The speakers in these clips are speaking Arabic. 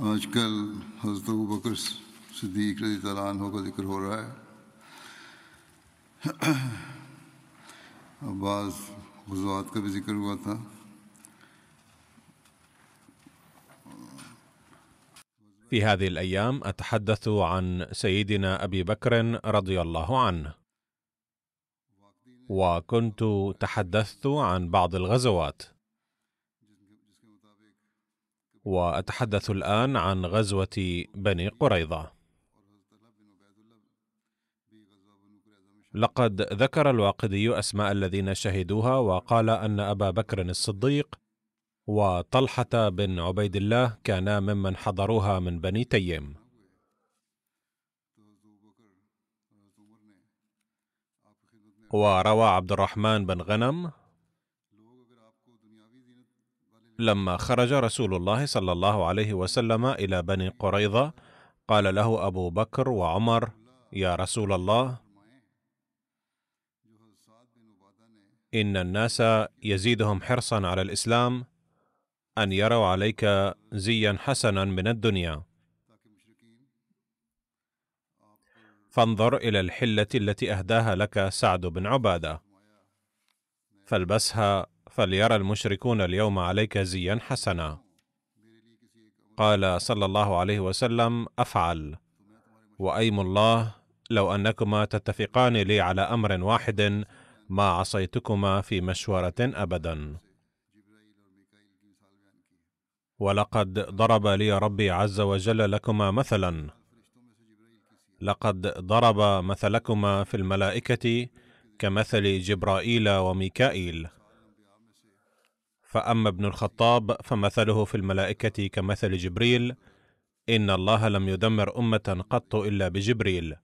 آج کل حضرت ابو بکر صدیق رضی اللہ عنہ کا ذکر ہو رہا ہے بعض غزوات کا بھی ذکر ہوا تھا في هذه الأيام أتحدث عن سيدنا أبي بكر رضي الله عنه. وكنت تحدثت عن بعض الغزوات. وأتحدث الآن عن غزوة بني قريظة. لقد ذكر الواقدي أسماء الذين شهدوها وقال أن أبا بكر الصديق وطلحة بن عبيد الله كانا ممن حضروها من بني تيم. وروى عبد الرحمن بن غنم لما خرج رسول الله صلى الله عليه وسلم إلى بني قريظة قال له أبو بكر وعمر يا رسول الله إن الناس يزيدهم حرصا على الإسلام أن يروا عليك زيا حسنا من الدنيا. فانظر إلى الحلة التي أهداها لك سعد بن عبادة فالبسها فليرى المشركون اليوم عليك زيا حسنا. قال صلى الله عليه وسلم أفعل. وأيم الله لو أنكما تتفقان لي على أمر واحد ما عصيتكما في مشورة ابدا. ولقد ضرب لي ربي عز وجل لكما مثلا. لقد ضرب مثلكما في الملائكة كمثل جبرائيل وميكائيل. فأما ابن الخطاب فمثله في الملائكة كمثل جبريل إن الله لم يدمر أمة قط إلا بجبريل.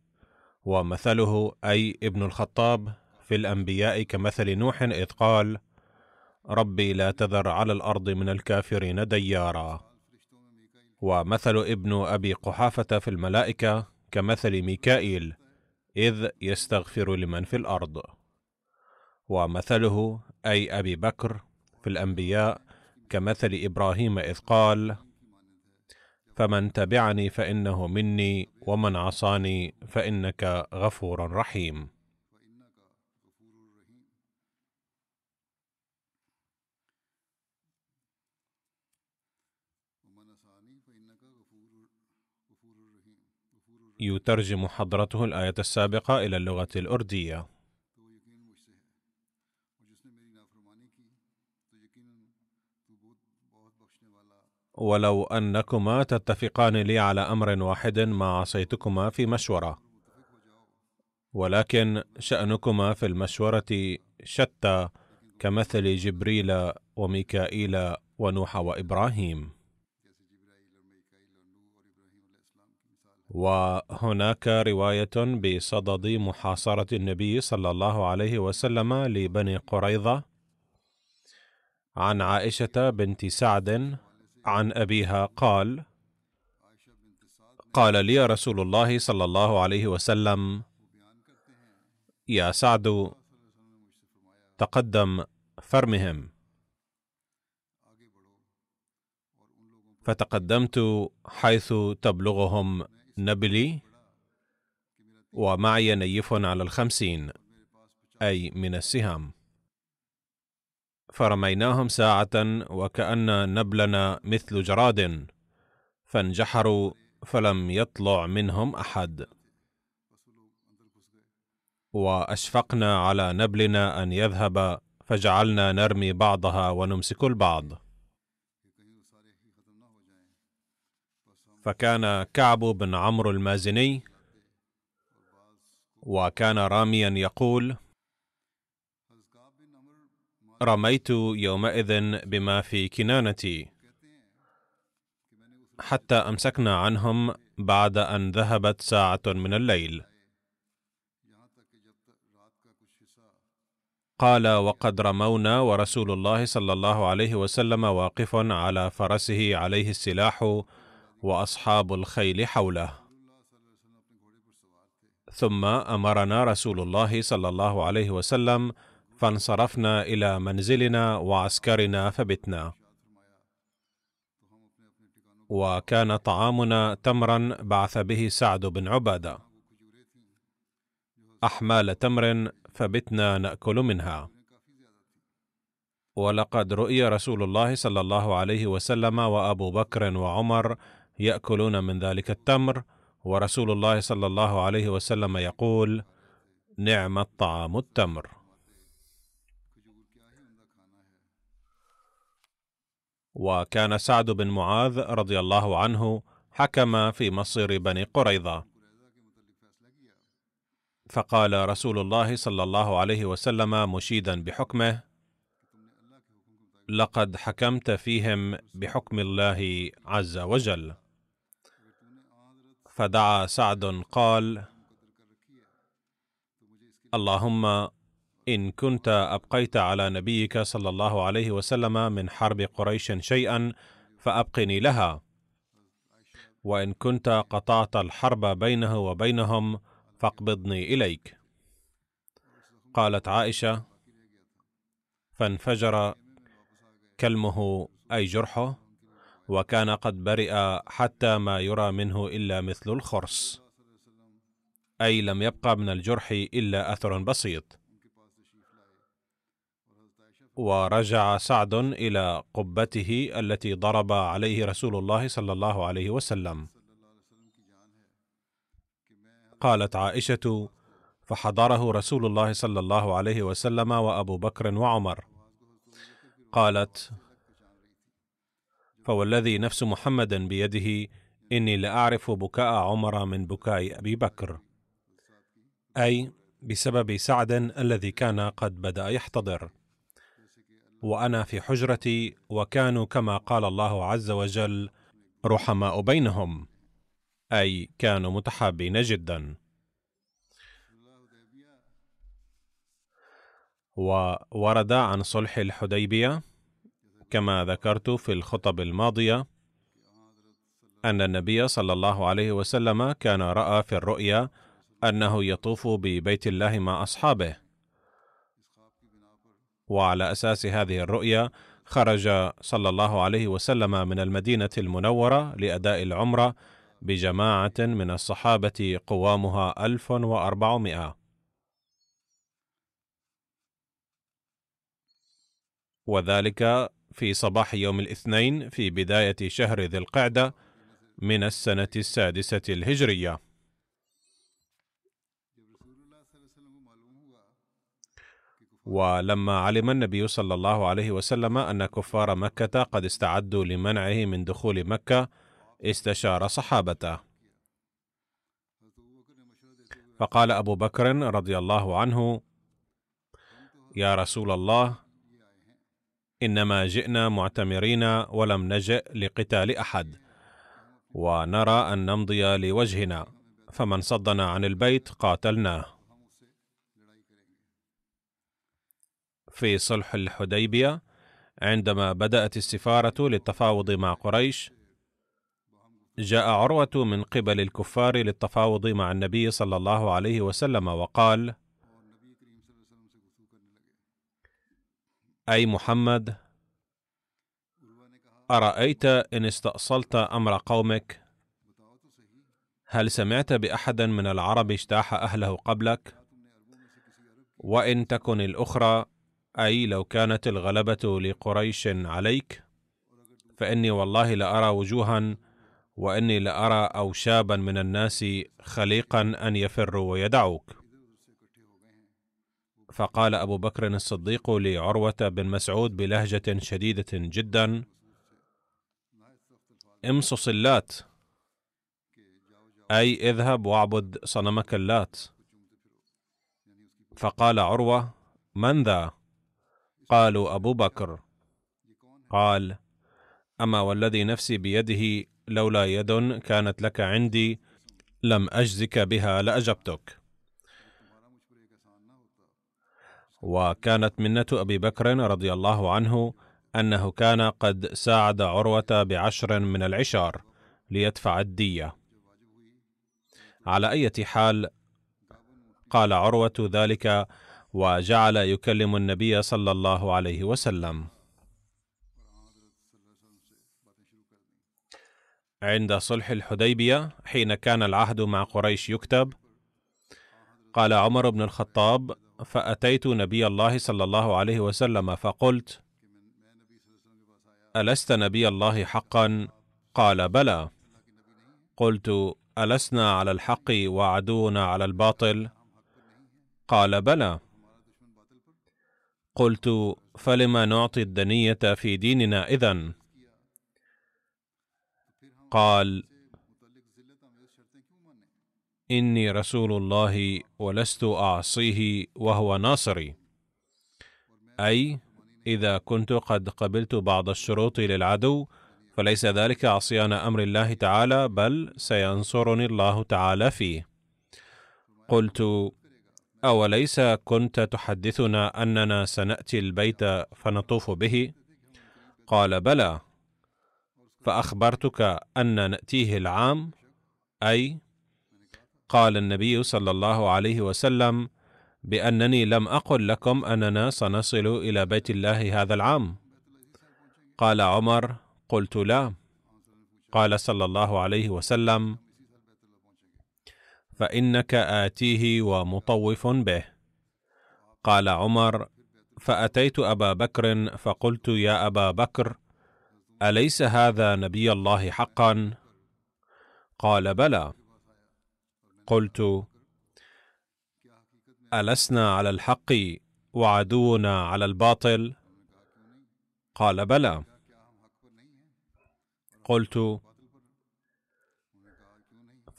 ومثله أي ابن الخطاب في الأنبياء كمثل نوح إذ قال ربي لا تذر على الأرض من الكافرين ديارا. ومثل ابن أبي قحافة في الملائكة كمثل ميكائيل إذ يستغفر لمن في الأرض. ومثله أي أبي بكر في الأنبياء كمثل إبراهيم إذ قال فمن تبعني فإنه مني ومن عصاني فإنك غفور رحيم. يترجم حضرته الآية السابقة إلى اللغة الأردية. ولو أنكما تتفقان لي على أمر واحد ما عصيتكما في مشورة. ولكن شأنكما في المشورة شتى كمثل جبريل وميكائيل ونوح وإبراهيم. وهناك رواية بصدد محاصرة النبي صلى الله عليه وسلم لبني قريظة عن عائشة بنت سعد عن أبيها قال قال لي رسول الله صلى الله عليه وسلم يا سعد تقدم فرمهم. فتقدمت حيث تبلغهم نبلي ومعي نيف على الخمسين أي من السهام. فرميناهم ساعة وكأن نبلنا مثل جراد فانجحروا فلم يطلع منهم أحد. وأشفقنا على نبلنا أن يذهب فجعلنا نرمي بعضها ونمسك البعض. فكان كعب بن عمرو المازني وكان راميا يقول رميت يومئذ بما في كنانتي. حتى أمسكنا عنهم بعد أن ذهبت ساعة من الليل. قال وقد رمونا ورسول الله صلى الله عليه وسلم واقف على فرسه عليه السلاح وأصحاب الخيل حوله. ثم أمرنا رسول الله صلى الله عليه وسلم فانصرفنا إلى منزلنا وعسكرنا فبتنا. وكان طعامنا تمرا بعث به سعد بن عبادة. أحمال تمر فبتنا نأكل منها. ولقد رؤي رسول الله صلى الله عليه وسلم وأبو بكر وعمر يأكلون من ذلك التمر ورسول الله صلى الله عليه وسلم يقول نعم الطعام التمر. وكان سعد بن معاذ رضي الله عنه حكم في مصير بني قريظة. فقال رسول الله صلى الله عليه وسلم مشيدا بحكمه لقد حكمت فيهم بحكم الله عز وجل. فدعا سعد قال اللهم إن كنت أبقيت على نبيك صلى الله عليه وسلم من حرب قريش شيئا فأبقني لها. وإن كنت قطعت الحرب بينه وبينهم فاقبضني إليك. قالت عائشة فانفجر كلمه أي جرحه وكان قد برئ حتى ما يرى منه إلا مثل الخرس أي لم يبقى من الجرح إلا أثر بسيط. ورجع سعد إلى قبته التي ضرب عليه رسول الله صلى الله عليه وسلم. قالت عائشة فحضره رسول الله صلى الله عليه وسلم وأبو بكر وعمر. قالت فوالذي نفس محمد بيده إني لأعرف بكاء عمر من بكاء أبي بكر. أي بسبب سعد الذي كان قد بدأ يحتضر. وأنا في حجرتي وكانوا كما قال الله عز وجل رحماء بينهم أي كانوا متحابين جدا. وورد عن صلح الحديبية كما ذكرت في الخطب الماضية أن النبي صلى الله عليه وسلم كان رأى في الرؤيا أنه يطوف ببيت الله مع أصحابه. وعلى أساس هذه الرؤيا خرج صلى الله عليه وسلم من المدينة المنورة لأداء العمرة بجماعة من الصحابة قوامها ألف وأربعمائة. وذلك في صباح يوم الاثنين في بداية شهر ذي القعدة من السنة السادسة الهجرية. ولما علم النبي صلى الله عليه وسلم أن كفار مكة قد استعدوا لمنعه من دخول مكة استشار صحابته. فقال أبو بكر رضي الله عنه يا رسول الله إنما جئنا معتمرين ولم نجئ لقتال أحد ونرى أن نمضي لوجهنا فمن صدنا عن البيت قاتلناه. في صلح الحديبية عندما بدأت السفارة للتفاوض مع قريش. جاء عروة من قبل الكفار للتفاوض مع النبي صلى الله عليه وسلم وقال أي محمد أرأيت إن استأصلت أمر قومك؟ هل سمعت بأحد من العرب اجتاح أهله قبلك؟ وإن تكن الأخرى أي لو كانت الغلبة لقريش عليك فإني والله لأرى وجوها وإني لأرى أوشابا من الناس خليقا أن يفروا ويدعوك. فقال أبو بكر الصديق لعروة بن مسعود بلهجة شديدة جدا امصص اللات أي اذهب واعبد صنمك اللات. فقال عروة من ذا؟ قالوا أبو بكر. قال أما والذي نفسي بيده لولا يد كانت لك عندي لم أجزك بها لأجبتك. وكانت منة أبي بكر رضي الله عنه أنه كان قد ساعد عروة بعشر من العشار ليدفع الدية. على أي حال قال عروة ذلك وجعل يكلم النبي صلى الله عليه وسلم. عند صلح الحديبية حين كان العهد مع قريش يكتب قال عمر بن الخطاب فأتيت نبي الله صلى الله عليه وسلم فقلت ألست نبي الله حقا؟ قال بلى. قلت ألسنا على الحق وعدونا على الباطل؟ قال بلى. قلت فلم نعطي الدنية في ديننا إذن؟ قال إني رسول الله ولست أعصيه وهو ناصري. أي إذا كنت قد قبلت بعض الشروط للعدو فليس ذلك عصيان أمر الله تعالى بل سينصرني الله تعالى فيه. قلت أوليس كنت تحدثنا أننا سنأتي البيت فنطوف به؟ قال بلى. فأخبرتك أن نأتيه العام؟ أي. قال النبي صلى الله عليه وسلم بأنني لم أقل لكم أننا سنصل إلى بيت الله هذا العام. قال عمر قلت لا. قال صلى الله عليه وسلم فإنك آتيه ومطوف به. قال عمر فأتيت أبا بكر فقلت يا أبا بكر أليس هذا نبي الله حقا؟ قال بلى. قلت ألسنا على الحق وعدونا على الباطل؟ قال بلى. قلت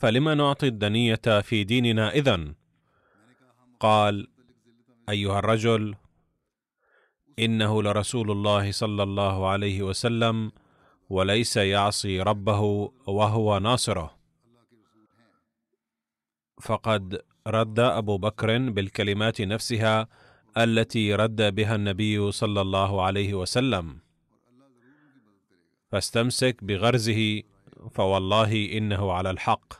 فلم نعطي الدنية في ديننا إذن؟ قال أيها الرجل إنه لرسول الله صلى الله عليه وسلم وليس يعصي ربه وهو ناصره. فقد رد أبو بكر بالكلمات نفسها التي رد بها النبي صلى الله عليه وسلم. فاستمسك بغرزه فوالله إنه على الحق.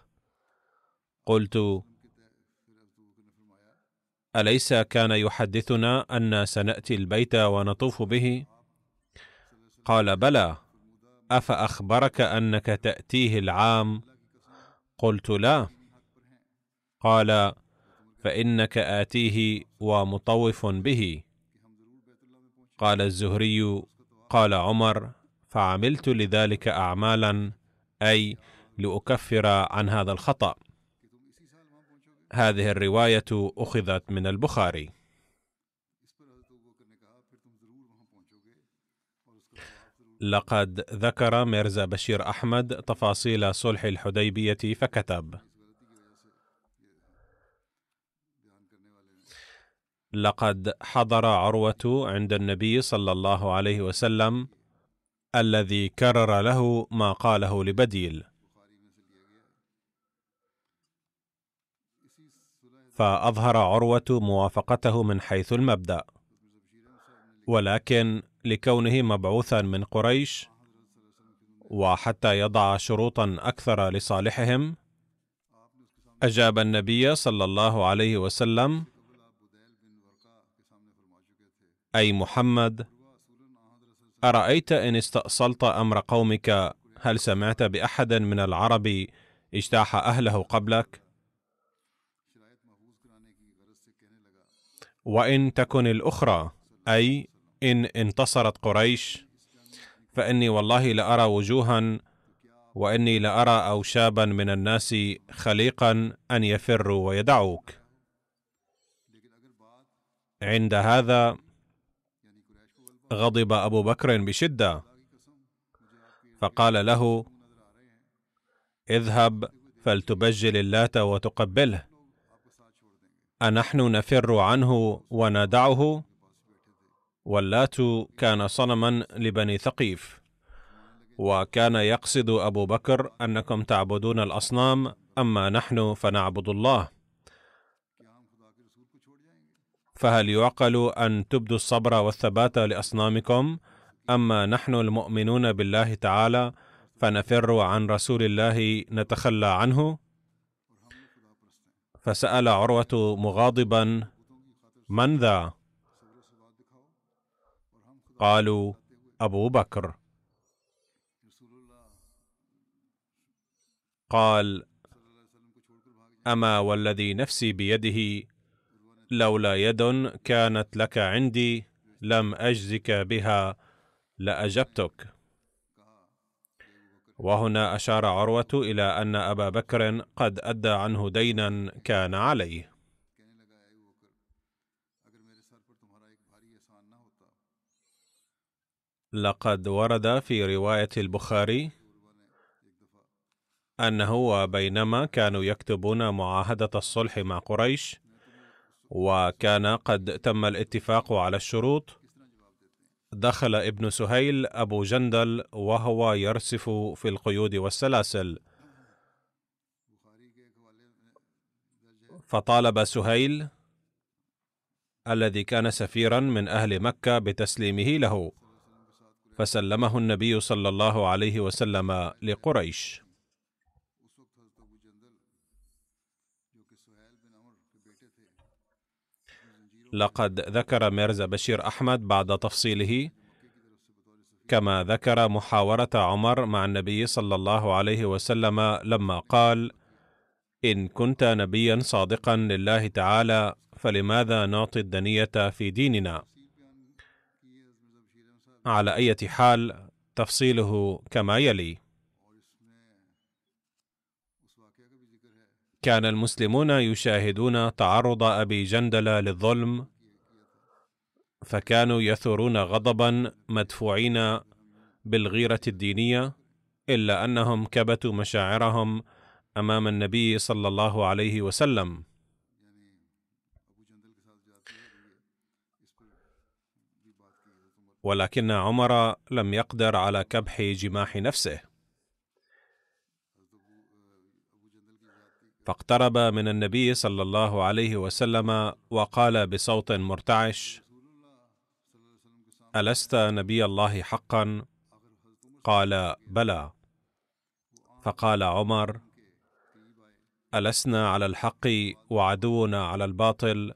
قلت أليس كان يحدثنا أن سنأتي البيت ونطوف به؟ قال بلى. أفأخبرك أنك تأتيه العام؟ قلت لا. قال فإنك آتيه ومطوف به. قال الزهري قال عمر فعملت لذلك اعمالا أي لأكفر عن هذا الخطأ. هذه الرواية أخذت من البخاري. لقد ذكر ميرزا بشير أحمد تفاصيل صلح الحديبية فكتب: لقد حضر عروة عند النبي صلى الله عليه وسلم الذي كرر له ما قاله لبديل فأظهر عروة موافقته من حيث المبدأ. ولكن لكونه مبعوثا من قريش وحتى يضع شروطا أكثر لصالحهم أجاب النبي صلى الله عليه وسلم أي محمد أرأيت إن استأصلت أمر قومك؟ هل سمعت بأحد من العرب اجتاح أهله قبلك؟ وإن تكن الأخرى أي إن انتصرت قريش فإني والله لأرى وجوها وإني لأرى أوشابا من الناس خليقا أن يفروا ويدعوك. عند هذا غضب أبو بكر بشدة فقال له اذهب فلتبجل اللات وتقبله. أنحن نفر عنه وندعه؟ واللات كان صنما لبني ثقيف. وكان يقصد أبو بكر أنكم تعبدون الأصنام أما نحن فنعبد الله. فهل يعقل أن تبدوا الصبر والثبات لأصنامكم؟ أما نحن المؤمنون بالله تعالى فنفر عن رسول الله نتخلى عنه؟ فسأل عروة مغاضبا من ذا قالوا أبو بكر. قال أما والذي نفسي بيده لولا يد كانت لك عندي لم أجزك بها لأجبتك. وهنا أشار عروة إلى أن أبا بكر قد أدى عنه دينا كان عليه. لقد ورد في رواية البخاري أنه وبينما كانوا يكتبون معاهدة الصلح مع قريش وكان قد تم الاتفاق على الشروط دخل ابن سهيل أبو جندل وهو يرسف في القيود والسلاسل. فطالب سهيل الذي كان سفيرا من أهل مكة بتسليمه له فسلمه النبي صلى الله عليه وسلم لقريش. لقد ذكر ميرزا بشير أحمد بعد تفصيله كما ذكر محاورة عمر مع النبي صلى الله عليه وسلم لما قال إن كنت نبيا صادقا لله تعالى فلماذا نعطي الدنية في ديننا؟ على أي حال تفصيله كما يلي. كان المسلمون يشاهدون تعرض أبي جندل للظلم فكانوا يثورون غضبا مدفوعين بالغيرة الدينية إلا أنهم كبتوا مشاعرهم أمام النبي صلى الله عليه وسلم. ولكن عمر لم يقدر على كبح جماح نفسه. فاقترب من النبي صلى الله عليه وسلم وقال بصوت مرتعش ألست نبي الله حقا؟ قال بلى. فقال عمر ألسنا على الحق وعدونا على الباطل؟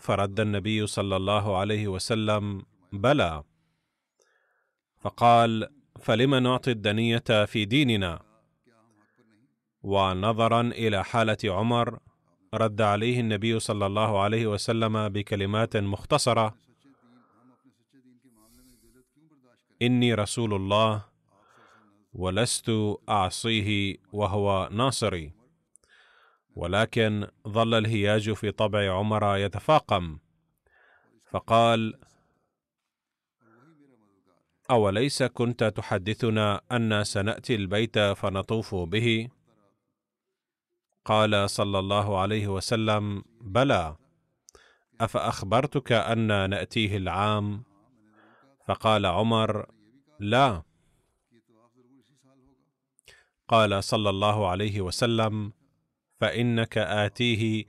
فرد النبي صلى الله عليه وسلم بلى. فقال فلم نعطي الدنية في ديننا؟ ونظرا إلى حالة عمر رد عليه النبي صلى الله عليه وسلم بكلمات مختصرة إني رسول الله ولست أعصيه وهو ناصري ولكن ظل الهياج في طبع عمر يتفاقم فقال أوليس كنت تحدثنا أن سنأتي البيت فنطوف به؟ قال صلى الله عليه وسلم بلى أفأخبرتك أن نأتيه العام؟ فقال عمر لا. قال صلى الله عليه وسلم فإنك آتيه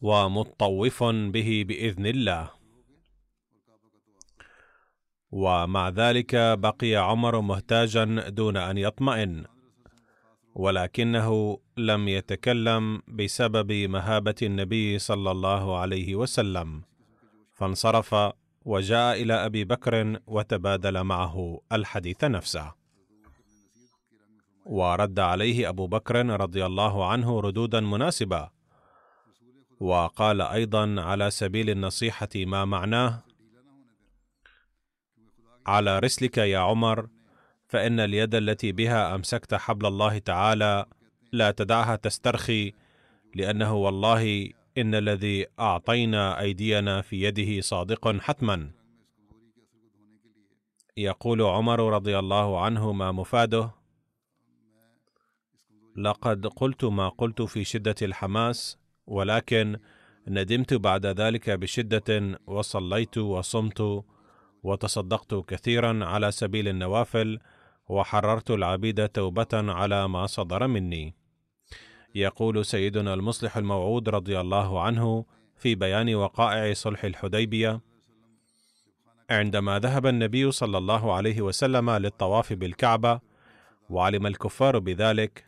ومطوف به بإذن الله. ومع ذلك بقي عمر مهتاجا دون أن يطمئن ولكنه لم يتكلم بسبب مهابة النبي صلى الله عليه وسلم فانصرف وجاء إلى أبي بكر وتبادل معه الحديث نفسه. ورد عليه أبو بكر رضي الله عنه ردودا مناسبة وقال أيضا على سبيل النصيحة ما معناه؟ على رسلك يا عمر فإن اليد التي بها أمسكت حبل الله تعالى لا تدعها تسترخي لأنه والله إن الذي أعطينا أيدينا في يده صادق حتما. يقول عمر رضي الله عنه ما مفاده لقد قلت ما قلت في شدة الحماس ولكن ندمت بعد ذلك بشدة وصليت وصمت وتصدقت كثيرا على سبيل النوافل وحررت العبيد توبة على ما صدر مني. يقول سيدنا المصلح الموعود رضي الله عنه في بيان وقائع صلح الحديبية عندما ذهب النبي صلى الله عليه وسلم للطواف بالكعبة وعلم الكفار بذلك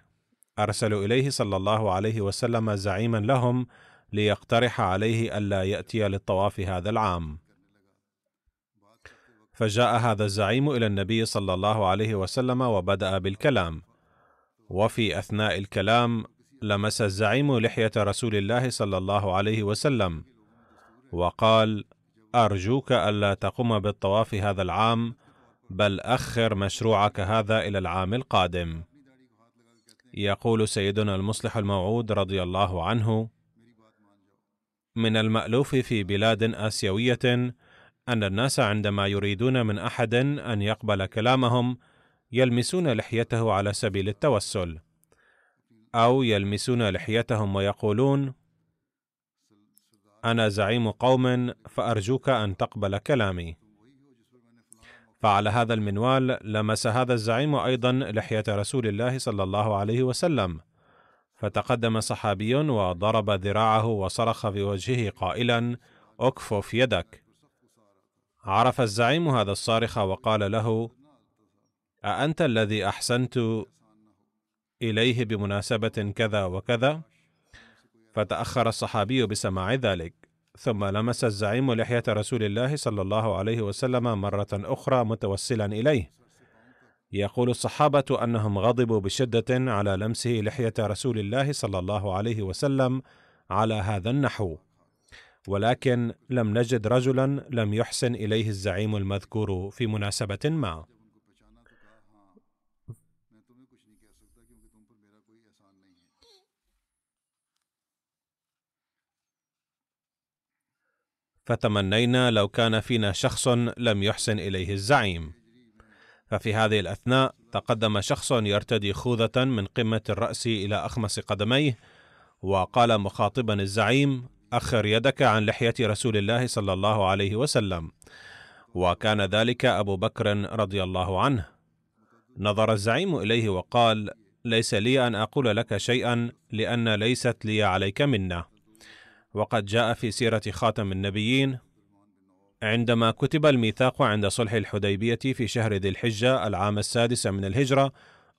ارسلوا إليه صلى الله عليه وسلم زعيما لهم ليقترح عليه ألا يأتي للطواف هذا العام. فجاء هذا الزعيم إلى النبي صلى الله عليه وسلم وبدأ بالكلام وفي أثناء الكلام لمس الزعيم لحية رسول الله صلى الله عليه وسلم وقال أرجوك ألا تقوم بالطواف هذا العام بل أخر مشروعك هذا إلى العام القادم. يقول سيدنا المصلح الموعود رضي الله عنه من المألوف في بلاد آسيوية أن الناس عندما يريدون من أحد أن يقبل كلامهم يلمسون لحيته على سبيل التوسل. أو يلمسون لحيتهم ويقولون أنا زعيم قوم فأرجوك أن تقبل كلامي. فعلى هذا المنوال لمس هذا الزعيم أيضا لحية رسول الله صلى الله عليه وسلم. فتقدم صحابي وضرب ذراعه وصرخ في وجهه قائلا أكفف يدك. عرف الزعيم هذا الصارخ وقال له أأنت الذي أحسنت إليه بمناسبة كذا وكذا فتأخر الصحابي بسماع ذلك ثم لمس الزعيم لحية رسول الله صلى الله عليه وسلم مرة أخرى متوسلا إليه. يقول الصحابة أنهم غضبوا بشدة على لمسه لحية رسول الله صلى الله عليه وسلم على هذا النحو ولكن لم نجد رجلا لم يحسن إليه الزعيم المذكور في مناسبة ما. فتمنينا لو كان فينا شخص لم يحسن إليه الزعيم. ففي هذه الأثناء تقدم شخص يرتدي خوذة من قمة الرأس إلى اخمص قدميه وقال مخاطبا الزعيم أخر يدك عن لحية رسول الله صلى الله عليه وسلم. وكان ذلك أبو بكر رضي الله عنه. نظر الزعيم إليه وقال ليس لي أن أقول لك شيئا لأن ليست لي عليك منة. وقد جاء في سيرة خاتم النبيين عندما كتب الميثاق عند صلح الحديبية في شهر ذي الحجة العام السادس من الهجرة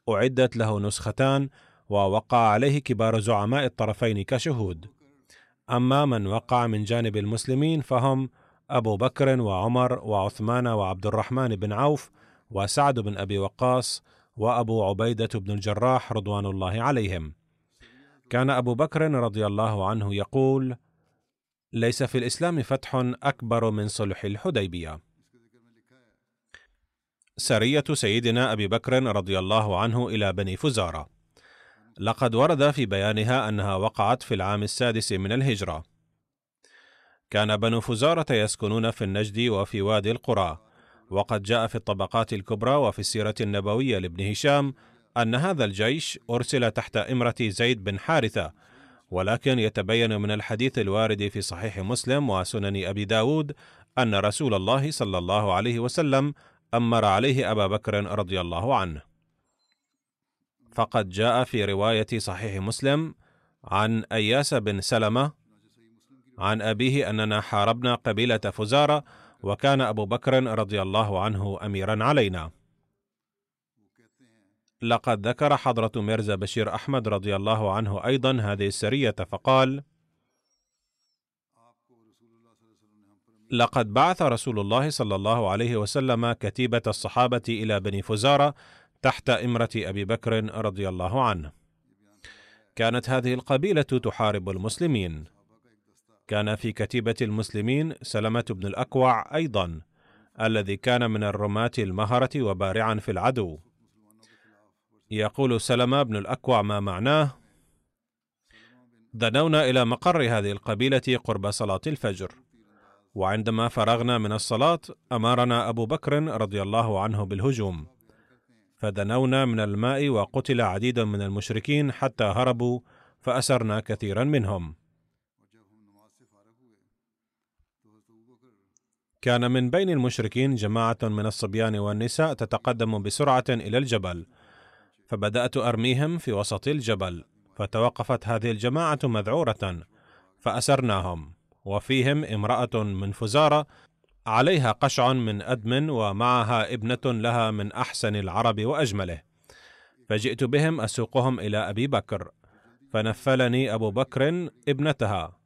أعدت له نسختان ووقع عليه كبار زعماء الطرفين كشهود. أما من وقع من جانب المسلمين فهم أبو بكر وعمر وعثمان وعبد الرحمن بن عوف وسعد بن أبي وقاص وأبو عبيدة بن الجراح رضوان الله عليهم. كان أبو بكر رضي الله عنه يقول: ليس في الإسلام فتح أكبر من صلح الحديبية. سرية سيدنا أبي بكر رضي الله عنه إلى بني فزارة. لقد ورد في بيانها أنها وقعت في العام السادس من الهجرة. كان بنو فزارة يسكنون في النجد وفي وادي القرى، وقد جاء في الطبقات الكبرى وفي السيرة النبوية لابن هشام أن هذا الجيش أرسل تحت إمرة زيد بن حارثة ولكن يتبين من الحديث الوارد في صحيح مسلم وسنن أبي داود أن رسول الله صلى الله عليه وسلم أمر عليه أبا بكر رضي الله عنه. فقد جاء في رواية صحيح مسلم عن أياس بن سلمة عن أبيه أننا حاربنا قبيلة فزارة وكان أبو بكر رضي الله عنه أميرا علينا. لقد ذكر حضرة ميرزا بشير أحمد رضي الله عنه أيضا هذه السرية فقال: لقد بعث رسول الله صلى الله عليه وسلم كتيبة الصحابة إلى بني فزارة تحت إمرة أبي بكر رضي الله عنه. كانت هذه القبيلة تحارب المسلمين. كان في كتيبة المسلمين سلمة بن الأكوع أيضا، الذي كان من الرماة المهرة وبارعا في العدو. يقول سلمة بن الأكوع ما معناه: دنونا إلى مقر هذه القبيلة قرب صلاة الفجر. وعندما فرغنا من الصلاة أمرنا أبو بكر رضي الله عنه بالهجوم. فدنونا من الماء وقتل عديد من المشركين حتى هربوا فأسرنا كثيرا منهم. كان من بين المشركين جماعة من الصبيان والنساء تتقدم بسرعة إلى الجبل فبدأت أرميهم في وسط الجبل فتوقفت هذه الجماعة مذعورة فأسرناهم وفيهم امرأة من فزارة عليها قشع من أدم ومعها ابنة لها من أحسن العرب وأجمله. فجئت بهم أسوقهم إلى أبي بكر فنفلني أبو بكر ابنتها.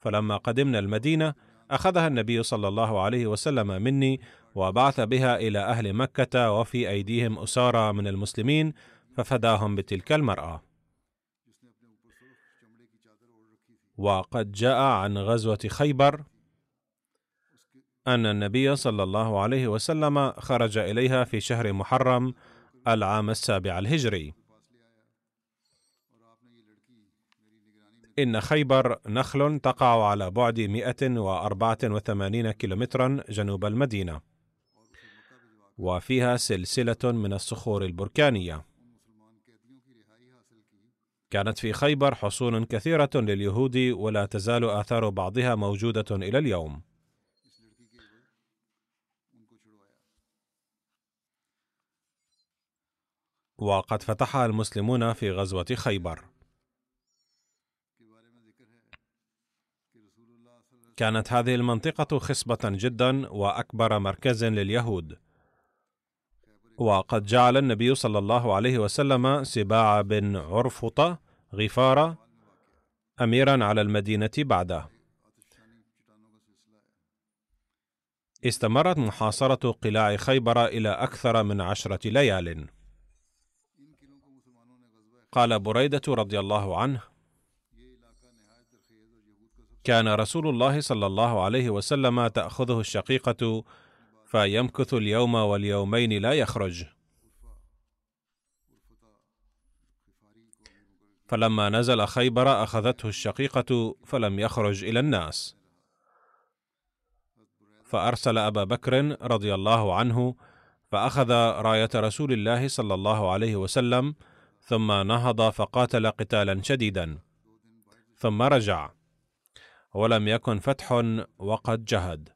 فلما قدمنا المدينة أخذها النبي صلى الله عليه وسلم مني وبعث بها إلى أهل مكة وفي أيديهم أسارى من المسلمين ففداهم بتلك المرأة وقد جاء عن غزوة خيبر أن النبي صلى الله عليه وسلم خرج إليها في شهر محرم العام السابع الهجري. إن خيبر نخل تقع على بعد 184 كيلومترا جنوب المدينة، وفيها سلسلة من الصخور البركانية. كانت في خيبر حصون كثيرة لليهود ولا تزال آثار بعضها موجودة إلى اليوم. وقد فتحها المسلمون في غزوة خيبر. كانت هذه المنطقة خصبة جدا وأكبر مركز لليهود. وقد جعل النبي صلى الله عليه وسلم سباع بن عرفطة غفارة أميرا على المدينة بعده. استمرت محاصرة قلاع خيبر إلى أكثر من عشرة ليال. قال بريدة رضي الله عنه كان رسول الله صلى الله عليه وسلم تأخذه الشقيقة فيمكث اليوم واليومين لا يخرج. فلما نزل خيبر أخذته الشقيقة فلم يخرج إلى الناس. فأرسل أبا بكر رضي الله عنه فأخذ راية رسول الله صلى الله عليه وسلم ثم نهض فقاتل قتالا شديدا ثم رجع ولم يكن فتح وقد جهد.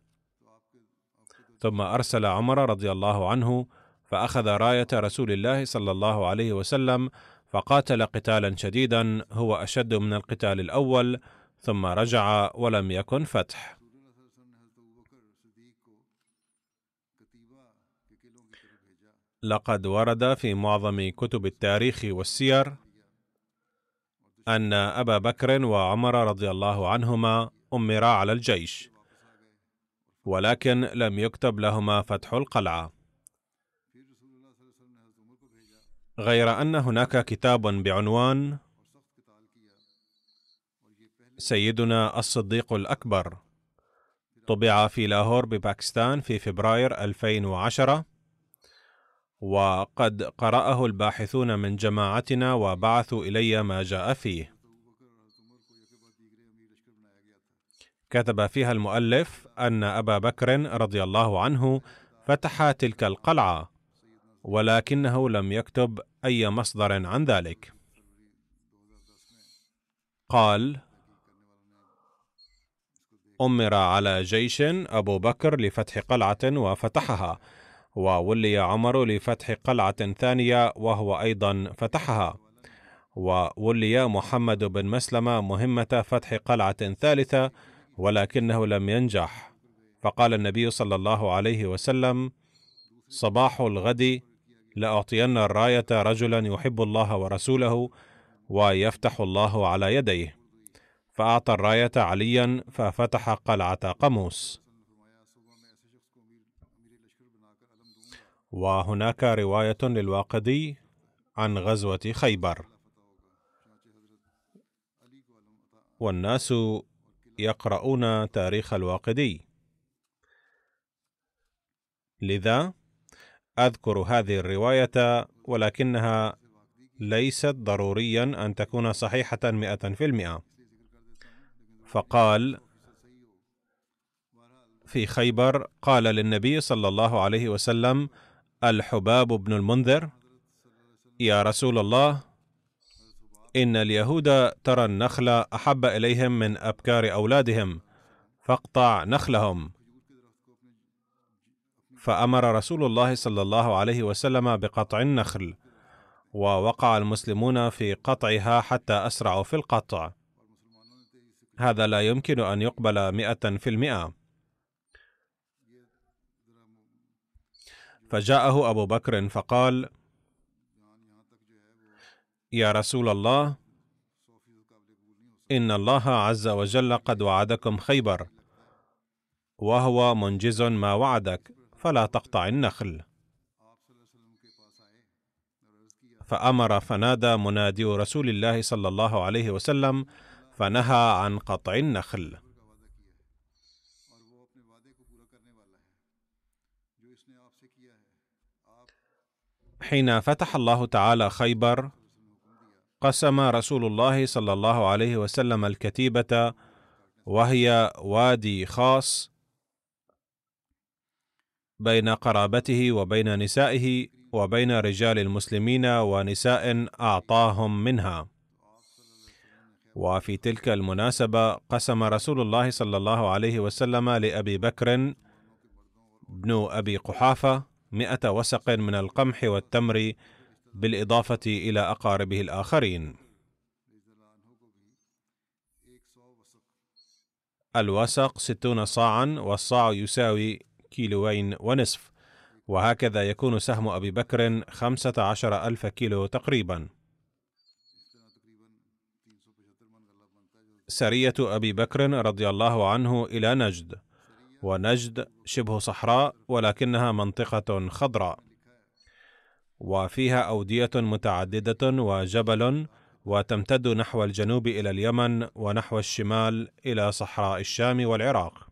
ثم أرسل عمر رضي الله عنه فأخذ راية رسول الله صلى الله عليه وسلم فقاتل قتالا شديدا هو أشد من القتال الأول ثم رجع ولم يكن فتح. لقد ورد في معظم كتب التاريخ والسير أن أبا بكر وعمر رضي الله عنهما امرا على الجيش ولكن لم يكتب لهما فتح القلعة. غير أن هناك كتاب بعنوان سيدنا الصديق الأكبر طبع في لاهور بباكستان في فبراير 2010 وقد قرأه الباحثون من جماعتنا وبعثوا إلي ما جاء فيه. كتب فيها المؤلف أن أبا بكر رضي الله عنه فتح تلك القلعة ولكنه لم يكتب أي مصدر عن ذلك. قال أمر على جيش أبو بكر لفتح قلعة وفتحها وولي عمر لفتح قلعة ثانية وهو أيضا فتحها وولي محمد بن مسلمه مهمة فتح قلعة ثالثة ولكنه لم ينجح. فقال النبي صلى الله عليه وسلم صباح الغد لأعطين الراية رجلا يحب الله ورسوله ويفتح الله على يديه. فأعطى الراية عليا ففتح قلعة قموس وهناك رواية للواقدي عن غزوة خيبر. والناس يقرؤون تاريخ الواقدي. لذا أذكر هذه الرواية ولكنها ليست ضروريا أن تكون صحيحة مئة في المئة. فقال في خيبر قال للنبي صلى الله عليه وسلم الحباب بن المنذر يا رسول الله إن اليهود ترى النخل أحب إليهم من أبكار أولادهم فاقطع نخلهم. فأمر رسول الله صلى الله عليه وسلم بقطع النخل ووقع المسلمون في قطعها حتى أسرعوا في القطع. هذا لا يمكن أن يقبل مئة في المئة. فجاءه أبو بكر فقال يا رسول الله إن الله عز وجل قد وعدكم خيبر وهو منجز ما وعدك. فلا تقطع النخل. فأمر فنادى منادي رسول الله صلى الله عليه وسلم فنهى عن قطع النخل. حين فتح الله تعالى خيبر قسم رسول الله صلى الله عليه وسلم الكتيبة وهي وادي خاص بين قرابته وبين نسائه وبين رجال المسلمين ونساء أعطاهم منها. وفي تلك المناسبة قسم رسول الله صلى الله عليه وسلم لأبي بكر بن أبي قحافة مئة وسق من القمح والتمر بالإضافة إلى أقاربه الآخرين. الوسق ستون صاعا والصاع يساوي كيلوين ونصف. وهكذا يكون سهم أبي بكر خمسة عشر ألف كيلو تقريبا. سرية أبي بكر رضي الله عنه إلى نجد. ونجد شبه صحراء ولكنها منطقة خضراء. وفيها أودية متعددة وجبل وتمتد نحو الجنوب إلى اليمن ونحو الشمال إلى صحراء الشام والعراق.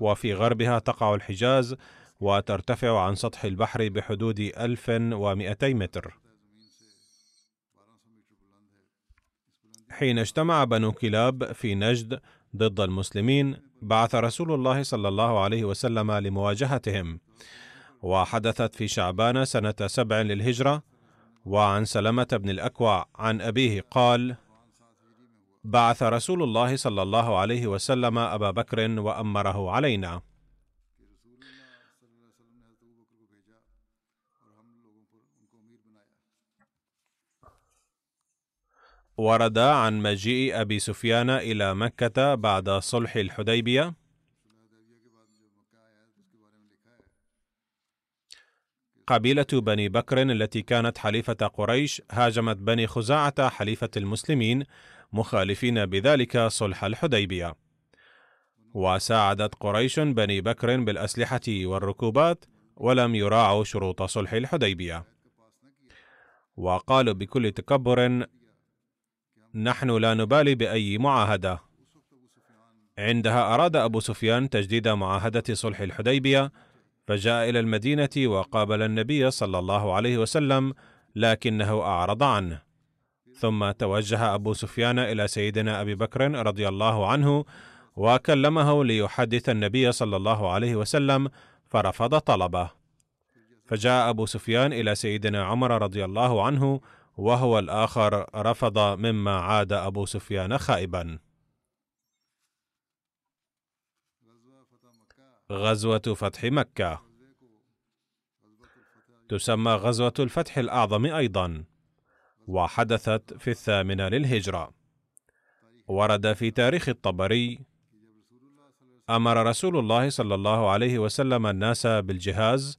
وفي غربها تقع الحجاز وترتفع عن سطح البحر بحدود 1200 متر. حين اجتمع بنو كلاب في نجد ضد المسلمين بعث رسول الله صلى الله عليه وسلم لمواجهتهم. وحدثت في شعبان سنة سبع للهجرة وعن سلمة بن الأكوع عن أبيه قال بعث رسول الله صلى الله عليه وسلم أبا بكر وأمره علينا. ورد عن مجيء أبي سفيان إلى مكة بعد صلح الحديبية. قبيلة بني بكر التي كانت حليفة قريش هاجمت بني خزاعة حليفة المسلمين مخالفين بذلك صلح الحديبية. وساعدت قريش بني بكر بالأسلحة والركوبات ولم يراعوا شروط صلح الحديبية. وقالوا بكل تكبر نحن لا نبالي بأي معاهدة. عندها أراد أبو سفيان تجديد معاهدة صلح الحديبية فجاء إلى المدينة وقابل النبي صلى الله عليه وسلم لكنه أعرض عنه. ثم توجه أبو سفيان إلى سيدنا أبي بكر رضي الله عنه وكلمه ليحدث النبي صلى الله عليه وسلم فرفض طلبه. فجاء أبو سفيان إلى سيدنا عمر رضي الله عنه وهو الآخر رفض مما عاد أبو سفيان خائبا. غزوة فتح مكة. تسمى غزوة الفتح الأعظم أيضا. وحدثت في الثامنة للهجرة. ورد في تاريخ الطبري أمر رسول الله صلى الله عليه وسلم الناس بالجهاز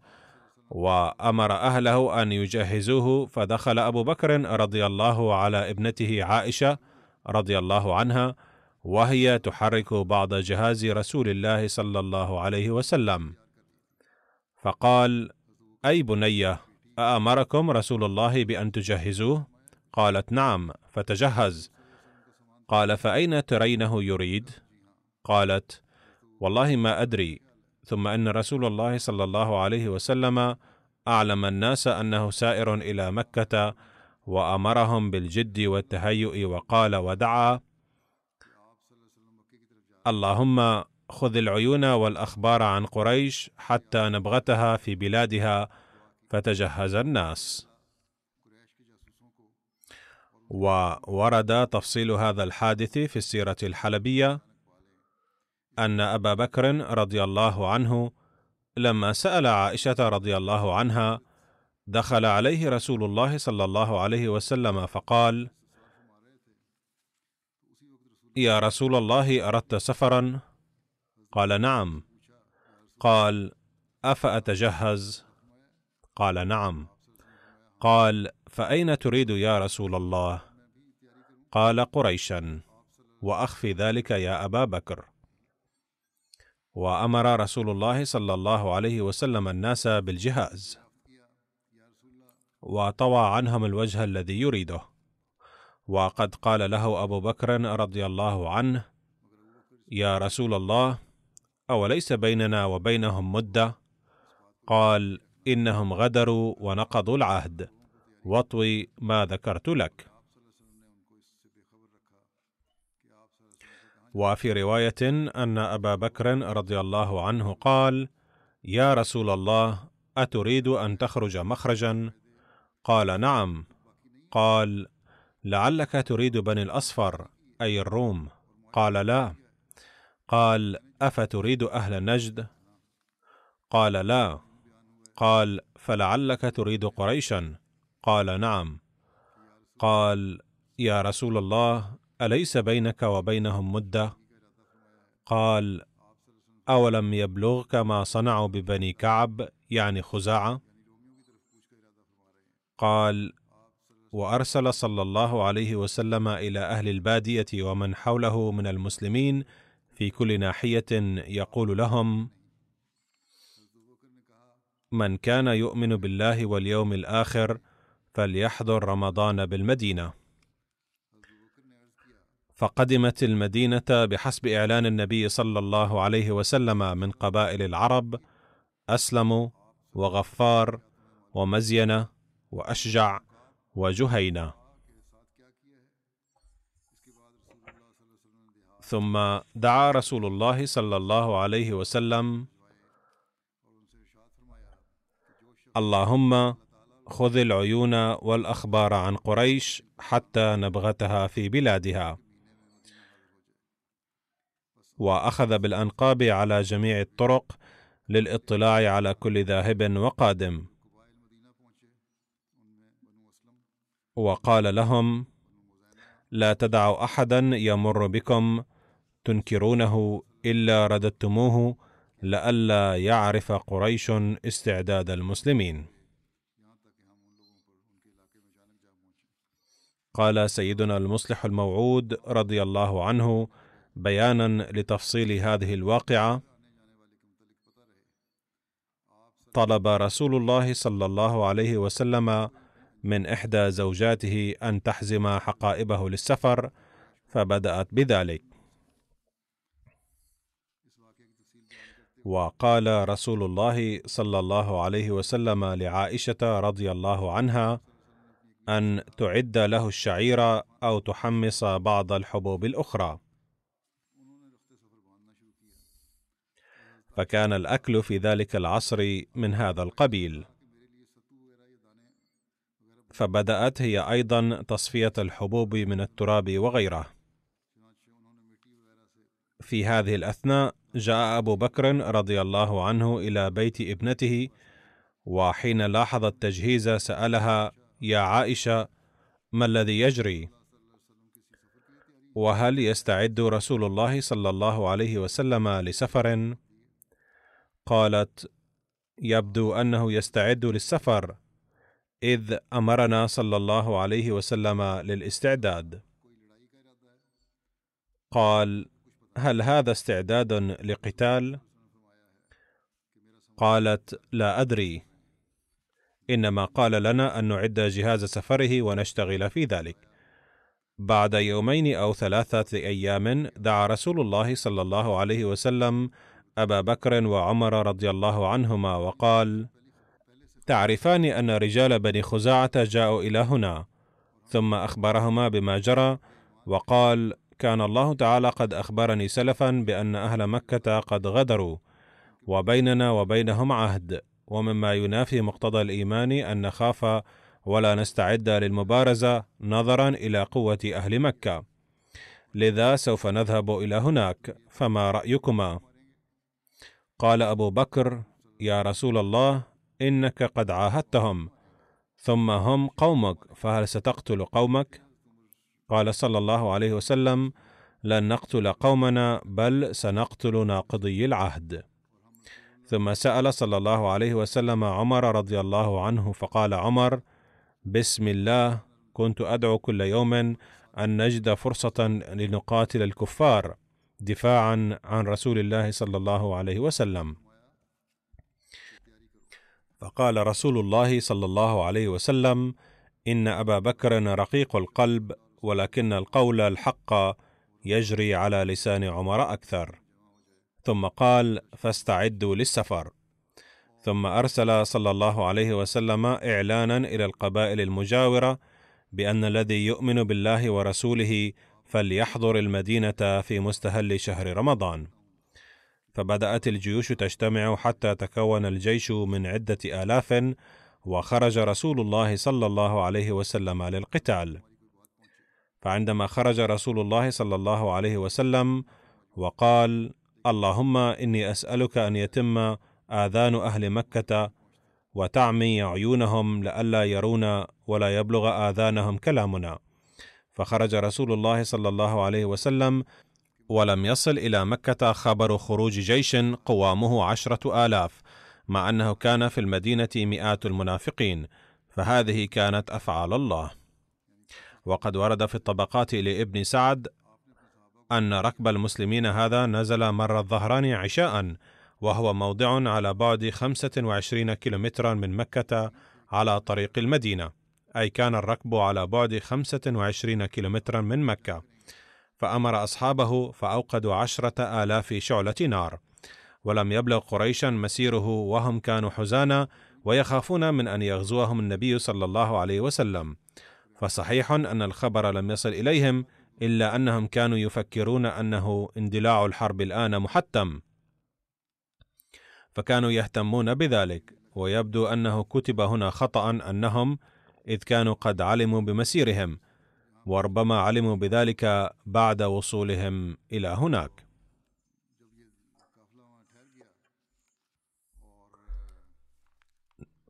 وأمر أهله أن يجهزوه فدخل أبو بكر رضي الله على ابنته عائشة رضي الله عنها وهي تحرك بعض جهاز رسول الله صلى الله عليه وسلم. فقال أي بنيه أأمركم رسول الله بأن تجهزوه؟ قالت نعم فتجهز. قال فأين ترينه يريد؟ قالت والله ما أدري. ثم أن رسول الله صلى الله عليه وسلم أعلم الناس أنه سائر إلى مكة وأمرهم بالجد والتهيؤ وقال ودعا. اللهم خذ العيون والأخبار عن قريش حتى نبغتها في بلادها فتجهز الناس. وورد تفصيل هذا الحادث في السيرة الحلبية أن أبا بكر رضي الله عنه لما سأل عائشة رضي الله عنها دخل عليه رسول الله صلى الله عليه وسلم فقال يا رسول الله أردت سفرا؟ قال نعم. قال أفأتجهز؟ قال نعم. قال فأين تريد يا رسول الله؟ قال قريشا. وأخفي ذلك يا أبا بكر. وأمر رسول الله صلى الله عليه وسلم الناس بالجهاز. وطوى عنهم الوجه الذي يريده. وقد قال له أبو بكر رضي الله عنه يا رسول الله أوليس بيننا وبينهم مدة؟ قال إنهم غدروا ونقضوا العهد. واطوي ما ذكرت لك. وفي رواية أن أبا بكر رضي الله عنه قال يا رسول الله أتريد أن تخرج مخرجا؟ قال نعم. قال لعلك تريد بني الأصفر أي الروم؟ قال لا. قال أفتريد أهل نجد؟ قال لا. قال فلعلك تريد قريشا؟ قال نعم. قال يا رسول الله أليس بينك وبينهم مدة؟ قال أولم يبلغك ما صنعوا ببني كعب يعني خزاعة؟ قال وأرسل صلى الله عليه وسلم إلى أهل البادية ومن حوله من المسلمين في كل ناحية يقول لهم من كان يؤمن بالله واليوم الآخر فليحضر رمضان بالمدينة. فقدمت المدينة بحسب إعلان النبي صلى الله عليه وسلم من قبائل العرب أسلم وغفار ومزينه وأشجع وجهينة. ثم دعا رسول الله صلى الله عليه وسلم اللهم خذ العيون والأخبار عن قريش حتى نبغتها في بلادها. وأخذ بالأنقاب على جميع الطرق للاطلاع على كل ذاهب وقادم. وقال لهم لا تدعوا احدا يمر بكم تنكرونه إلا رددتموه لئلا يعرف قريش استعداد المسلمين. قال سيدنا المصلح الموعود رضي الله عنه بيانا لتفصيل هذه الواقعة. طلب رسول الله صلى الله عليه وسلم من إحدى زوجاته أن تحزم حقائبه للسفر فبدأت بذلك. وقال رسول الله صلى الله عليه وسلم لعائشة رضي الله عنها أن تعد له الشعير أو تحمص بعض الحبوب الأخرى. فكان الأكل في ذلك العصر من هذا القبيل. فبدأت هي أيضا تصفية الحبوب من التراب وغيره. في هذه الأثناء جاء أبو بكر رضي الله عنه إلى بيت ابنته وحين لاحظ التجهيز سألها يا عائشة ما الذي يجري؟ وهل يستعد رسول الله صلى الله عليه وسلم لسفر؟ قالت يبدو أنه يستعد للسفر إذ أمرنا صلى الله عليه وسلم للاستعداد. قال هل هذا استعداد لقتال؟ قالت لا أدري. إنما قال لنا أن نعد جهاز سفره ونشتغل في ذلك. بعد يومين أو ثلاثة أيام دعا رسول الله صلى الله عليه وسلم أبا بكر وعمر رضي الله عنهما وقال تعرفان أن رجال بني خزاعة جاءوا إلى هنا ثم أخبرهما بما جرى وقال كان الله تعالى قد أخبرني سلفا بأن أهل مكة قد غدروا وبيننا وبينهم عهد. ومما ينافي مقتضى الإيمان أن نخاف ولا نستعد للمبارزة نظرا إلى قوة أهل مكة. لذا سوف نذهب إلى هناك فما رأيكما؟ قال أبو بكر يا رسول الله إنك قد عاهدتهم ثم هم قومك فهل ستقتل قومك؟ قال صلى الله عليه وسلم لن نقتل قومنا بل سنقتل ناقضي العهد. ثم سأل صلى الله عليه وسلم عمر رضي الله عنه فقال عمر بسم الله كنت أدعو كل يوم أن نجد فرصة لنقاتل الكفار دفاعا عن رسول الله صلى الله عليه وسلم. فقال رسول الله صلى الله عليه وسلم إن أبا بكر رقيق القلب ولكن القول الحق يجري على لسان عمر أكثر. ثم قال فاستعدوا للسفر. ثم أرسل صلى الله عليه وسلم إعلانا إلى القبائل المجاورة بأن الذي يؤمن بالله ورسوله فليحضر المدينة في مستهل شهر رمضان. فبدأت الجيوش تجتمع حتى تكون الجيش من عدة آلاف وخرج رسول الله صلى الله عليه وسلم للقتال. فعندما خرج رسول الله صلى الله عليه وسلم وقال اللهم إني أسألك أن يتم آذان أهل مكة وتعمي عيونهم لئلا يرونا ولا يبلغ آذانهم كلامنا. فخرج رسول الله صلى الله عليه وسلم ولم يصل إلى مكة خبر خروج جيش قوامه عشرة آلاف مع أنه كان في المدينة مئات المنافقين فهذه كانت أفعال الله. وقد ورد في الطبقات لابن سعد أن ركب المسلمين هذا نزل مر الظهران عشاء وهو موضع على بعد 25 كيلومترا من مكة على طريق المدينة أي كان الركب على بعد 25 كيلومترا من مكة. فأمر أصحابه فأوقدوا عشرة آلاف شعلة نار. ولم يبلغ قريشا مسيره وهم كانوا حزانا ويخافون من أن يغزوهم النبي صلى الله عليه وسلم. فصحيح أن الخبر لم يصل إليهم إلا أنهم كانوا يفكرون أنه اندلاع الحرب الآن محتم. فكانوا يهتمون بذلك ويبدو أنه كتب هنا خطأ أنهم إذ كانوا قد علموا بمسيرهم وربما علموا بذلك بعد وصولهم إلى هناك.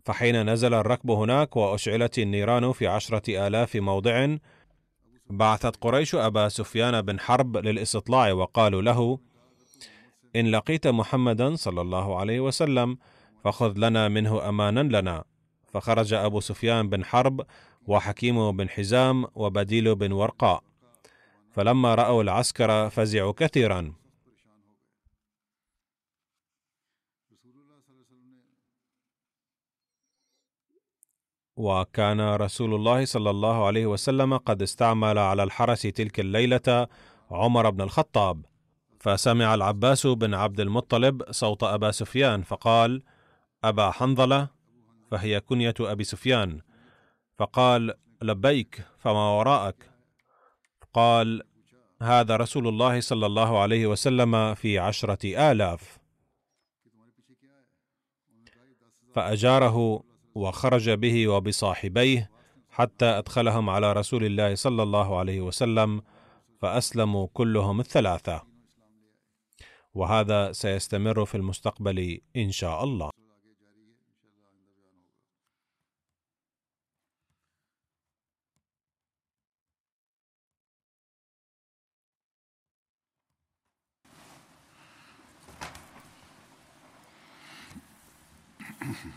فحين نزل الركب هناك وأشعلت النيران في عشرة آلاف موضع بعثت قريش أبا سفيان بن حرب للاستطلاع وقالوا له إن لقيت محمدا صلى الله عليه وسلم فخذ لنا منه أمانا لنا. فخرج أبو سفيان بن حرب وحكيم بن حزام وبديل بن ورقاء. فلما رأوا العسكر فزعوا كثيرا. وكان رسول الله صلى الله عليه وسلم قد استعمل على الحرس تلك الليلة عمر بن الخطاب فسمع العباس بن عبد المطلب صوت أبا سفيان فقال أبا حنظلة؟ فهي كنية أبي سفيان. فقال لبيك فما وراءك؟ قال هذا رسول الله صلى الله عليه وسلم في عشرة آلاف. فأجاره وخرج به وبصاحبيه حتى أدخلهم على رسول الله صلى الله عليه وسلم فأسلموا كلهم الثلاثة. وهذا سيستمر في المستقبل إن شاء الله.